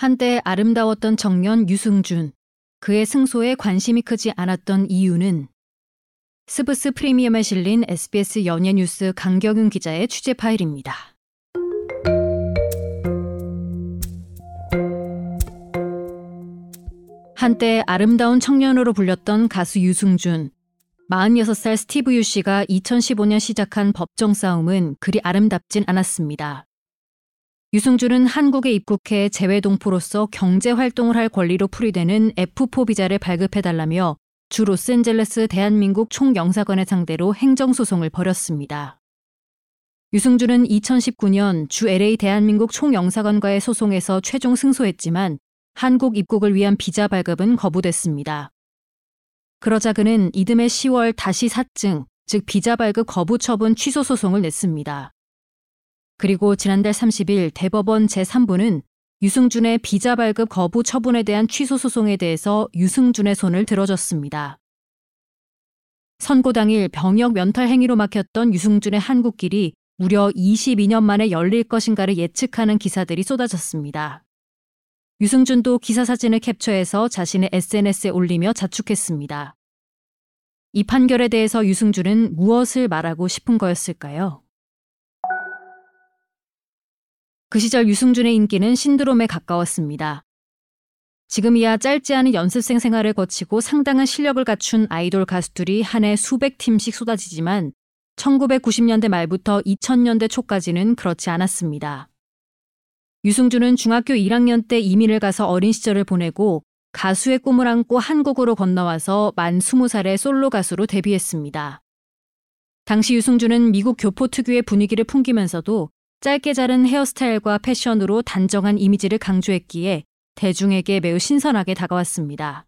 한때 아름다웠던 청년 유승준. 그의 승소에 관심이 크지 않았던 이유는 스브스 프리미엄에 실린 SBS 연예 뉴스 강경윤 기자의 취재 파일입니다. 한때 아름다운 청년으로 불렸던 가수 유승준. 46살 스티브 유 씨가 2015년 시작한 법정 싸움은 그리 아름답진 않았습니다. 유승준은 한국에 입국해 재외동포로서 경제 활동을 할 권리로 풀이되는 F4 비자를 발급해달라며 주 로스앤젤레스 대한민국 총영사관을 상대로 행정소송을 벌였습니다. 유승준은 2019년 주 LA 대한민국 총영사관과의 소송에서 최종 승소했지만 한국 입국을 위한 비자 발급은 거부됐습니다. 그러자 그는 이듬해 10월 다시 사증, 즉 비자 발급 거부 처분 취소 소송을 냈습니다. 그리고 지난달 30일 대법원 제3부는 유승준의 비자 발급 거부 처분에 대한 취소 소송에 대해서 유승준의 손을 들어줬습니다. 선고 당일 병역 면탈 행위로 막혔던 유승준의 한국길이 무려 22년 만에 열릴 것인가를 예측하는 기사들이 쏟아졌습니다. 유승준도 기사 사진을 캡처해서 자신의 SNS에 올리며 자축했습니다. 이 판결에 대해서 유승준은 무엇을 말하고 싶은 거였을까요? 그 시절 유승준의 인기는 신드롬에 가까웠습니다. 지금이야 짧지 않은 연습생 생활을 거치고 상당한 실력을 갖춘 아이돌 가수들이 한 해 수백 팀씩 쏟아지지만 1990년대 말부터 2000년대 초까지는 그렇지 않았습니다. 유승준은 중학교 1학년 때 이민을 가서 어린 시절을 보내고 가수의 꿈을 안고 한국으로 건너와서 만 20살의 솔로 가수로 데뷔했습니다. 당시 유승준은 미국 교포 특유의 분위기를 풍기면서도 짧게 자른 헤어스타일과 패션으로 단정한 이미지를 강조했기에 대중에게 매우 신선하게 다가왔습니다.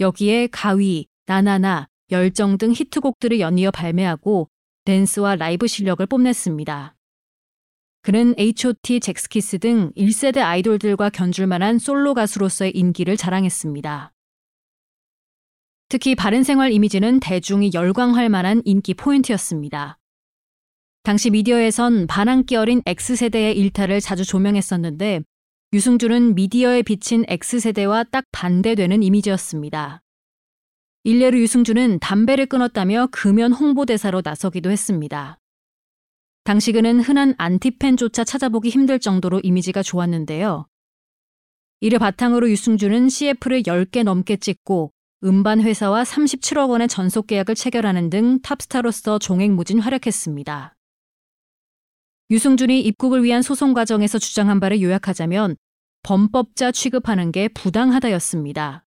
여기에 가위, 나나나, 열정 등 히트곡들을 연이어 발매하고 댄스와 라이브 실력을 뽐냈습니다. 그는 H.O.T, 잭스키스 등 1세대 아이돌들과 견줄만한 솔로 가수로서의 인기를 자랑했습니다. 특히 바른 생활 이미지는 대중이 열광할 만한 인기 포인트였습니다. 당시 미디어에선 반항기 어린 X세대의 일탈을 자주 조명했었는데 유승준은 미디어에 비친 X세대와 딱 반대되는 이미지였습니다. 일례로 유승준은 담배를 끊었다며 금연 홍보대사로 나서기도 했습니다. 당시 그는 흔한 안티팬조차 찾아보기 힘들 정도로 이미지가 좋았는데요. 이를 바탕으로 유승준은 CF를 10개 넘게 찍고 음반 회사와 37억 원의 전속 계약을 체결하는 등 탑스타로서 종횡무진 활약했습니다. 유승준이 입국을 위한 소송 과정에서 주장한 바를 요약하자면 범법자 취급하는 게 부당하다였습니다.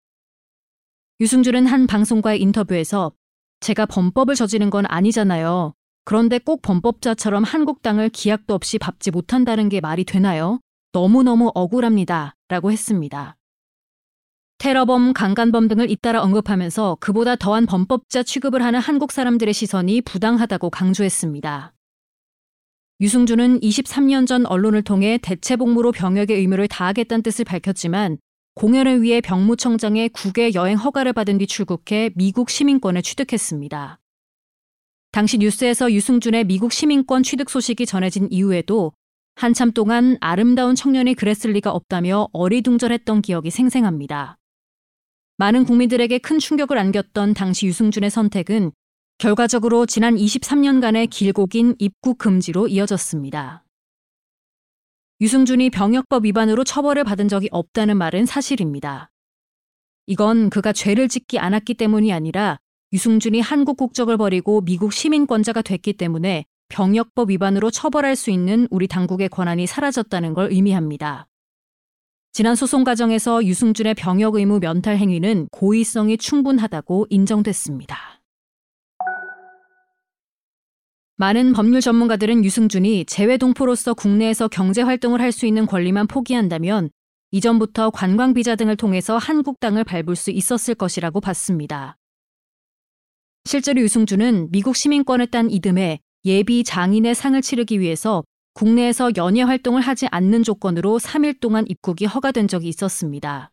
유승준은 한 방송과의 인터뷰에서 제가 범법을 저지른 건 아니잖아요. 그런데 꼭 범법자처럼 한국 땅을 기약도 없이 밟지 못한다는 게 말이 되나요? 너무너무 억울합니다. 라고 했습니다. 테러범, 강간범 등을 잇따라 언급하면서 그보다 더한 범법자 취급을 하는 한국 사람들의 시선이 부당하다고 강조했습니다. 유승준은 23년 전 언론을 통해 대체복무로 병역의 의무를 다하겠다는 뜻을 밝혔지만 공연을 위해 병무청장의 국외 여행 허가를 받은 뒤 출국해 미국 시민권을 취득했습니다. 당시 뉴스에서 유승준의 미국 시민권 취득 소식이 전해진 이후에도 한참 동안 아름다운 청년이 그랬을 리가 없다며 어리둥절했던 기억이 생생합니다. 많은 국민들에게 큰 충격을 안겼던 당시 유승준의 선택은 결과적으로 지난 23년간의 길고 긴 입국 금지로 이어졌습니다. 유승준이 병역법 위반으로 처벌을 받은 적이 없다는 말은 사실입니다. 이건 그가 죄를 짓지 않았기 때문이 아니라 유승준이 한국 국적을 버리고 미국 시민권자가 됐기 때문에 병역법 위반으로 처벌할 수 있는 우리 당국의 권한이 사라졌다는 걸 의미합니다. 지난 소송 과정에서 유승준의 병역 의무 면탈 행위는 고의성이 충분하다고 인정됐습니다. 많은 법률 전문가들은 유승준이 재외동포로서 국내에서 경제 활동을 할 수 있는 권리만 포기한다면 이전부터 관광 비자 등을 통해서 한국 땅을 밟을 수 있었을 것이라고 봤습니다. 실제로 유승준은 미국 시민권을 딴 이듬해 예비 장인의 상을 치르기 위해서 국내에서 연예 활동을 하지 않는 조건으로 3일 동안 입국이 허가된 적이 있었습니다.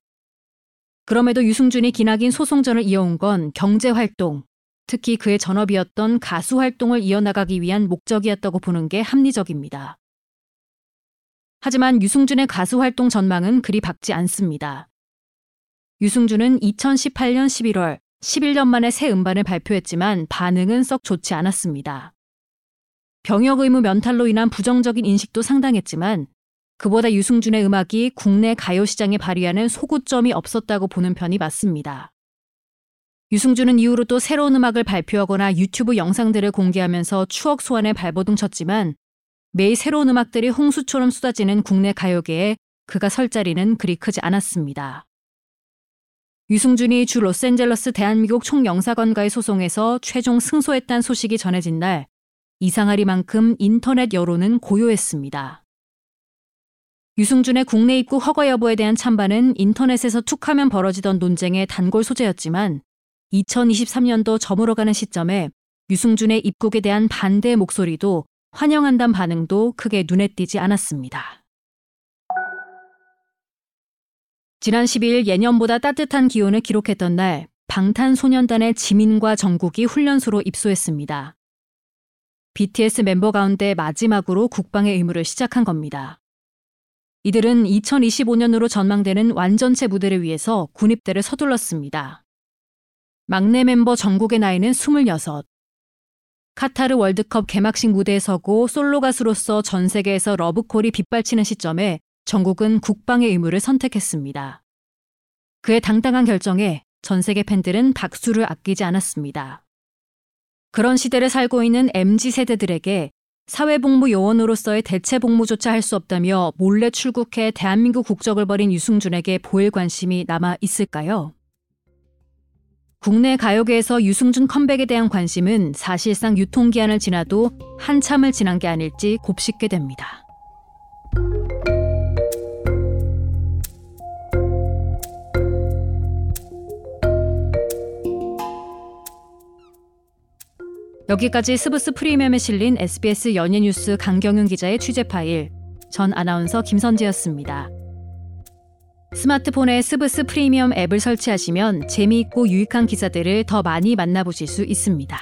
그럼에도 유승준이 기나긴 소송전을 이어온 건 경제 활동, 특히 그의 전업이었던 가수 활동을 이어나가기 위한 목적이었다고 보는 게 합리적입니다. 하지만 유승준의 가수 활동 전망은 그리 밝지 않습니다. 유승준은 2018년 11월 11년 만에 새 음반을 발표했지만 반응은 썩 좋지 않았습니다. 병역 의무 면탈로 인한 부정적인 인식도 상당했지만 그보다 유승준의 음악이 국내 가요 시장에 발휘하는 소구점이 없었다고 보는 편이 맞습니다. 유승준은 이후로 또 새로운 음악을 발표하거나 유튜브 영상들을 공개하면서 추억 소환에 발버둥 쳤지만 매일 새로운 음악들이 홍수처럼 쏟아지는 국내 가요계에 그가 설 자리는 그리 크지 않았습니다. 유승준이 주 로스앤젤러스 대한민국 총영사관과의 소송에서 최종 승소했다는 소식이 전해진 날 이상하리만큼 인터넷 여론은 고요했습니다. 유승준의 국내 입국 허가 여부에 대한 찬반은 인터넷에서 툭하면 벌어지던 논쟁의 단골 소재였지만 2023년도 저물어가는 시점에 유승준의 입국에 대한 반대 목소리도 환영한다는 반응도 크게 눈에 띄지 않았습니다. 지난 12일 예년보다 따뜻한 기온을 기록했던 날 방탄소년단의 지민과 정국이 훈련소로 입소했습니다. BTS 멤버 가운데 마지막으로 국방의 의무를 시작한 겁니다. 이들은 2025년으로 전망되는 완전체 무대를 위해서 군입대를 서둘렀습니다. 막내 멤버 정국의 나이는 26. 카타르 월드컵 개막식 무대에 서고 솔로 가수로서 전 세계에서 러브콜이 빗발치는 시점에 정국은 국방의 의무를 선택했습니다. 그의 당당한 결정에 전 세계 팬들은 박수를 아끼지 않았습니다. 그런 시대를 살고 있는 MZ 세대들에게 사회복무 요원으로서의 대체 복무조차 할 수 없다며 몰래 출국해 대한민국 국적을 버린 유승준에게 보일 관심이 남아 있을까요? 국내 가요계에서 유승준 컴백에 대한 관심은 사실상 유통기한을 지나도 한참을 지난 게 아닐지 곱씹게 됩니다. 여기까지 스브스 프리미엄에 실린 SBS 연예 뉴스 강경윤 기자의 취재 파일, 전 아나운서 김선지였습니다. 스마트폰에 스브스 프리미엄 앱을 설치하시면 재미있고 유익한 기사들을 더 많이 만나보실 수 있습니다.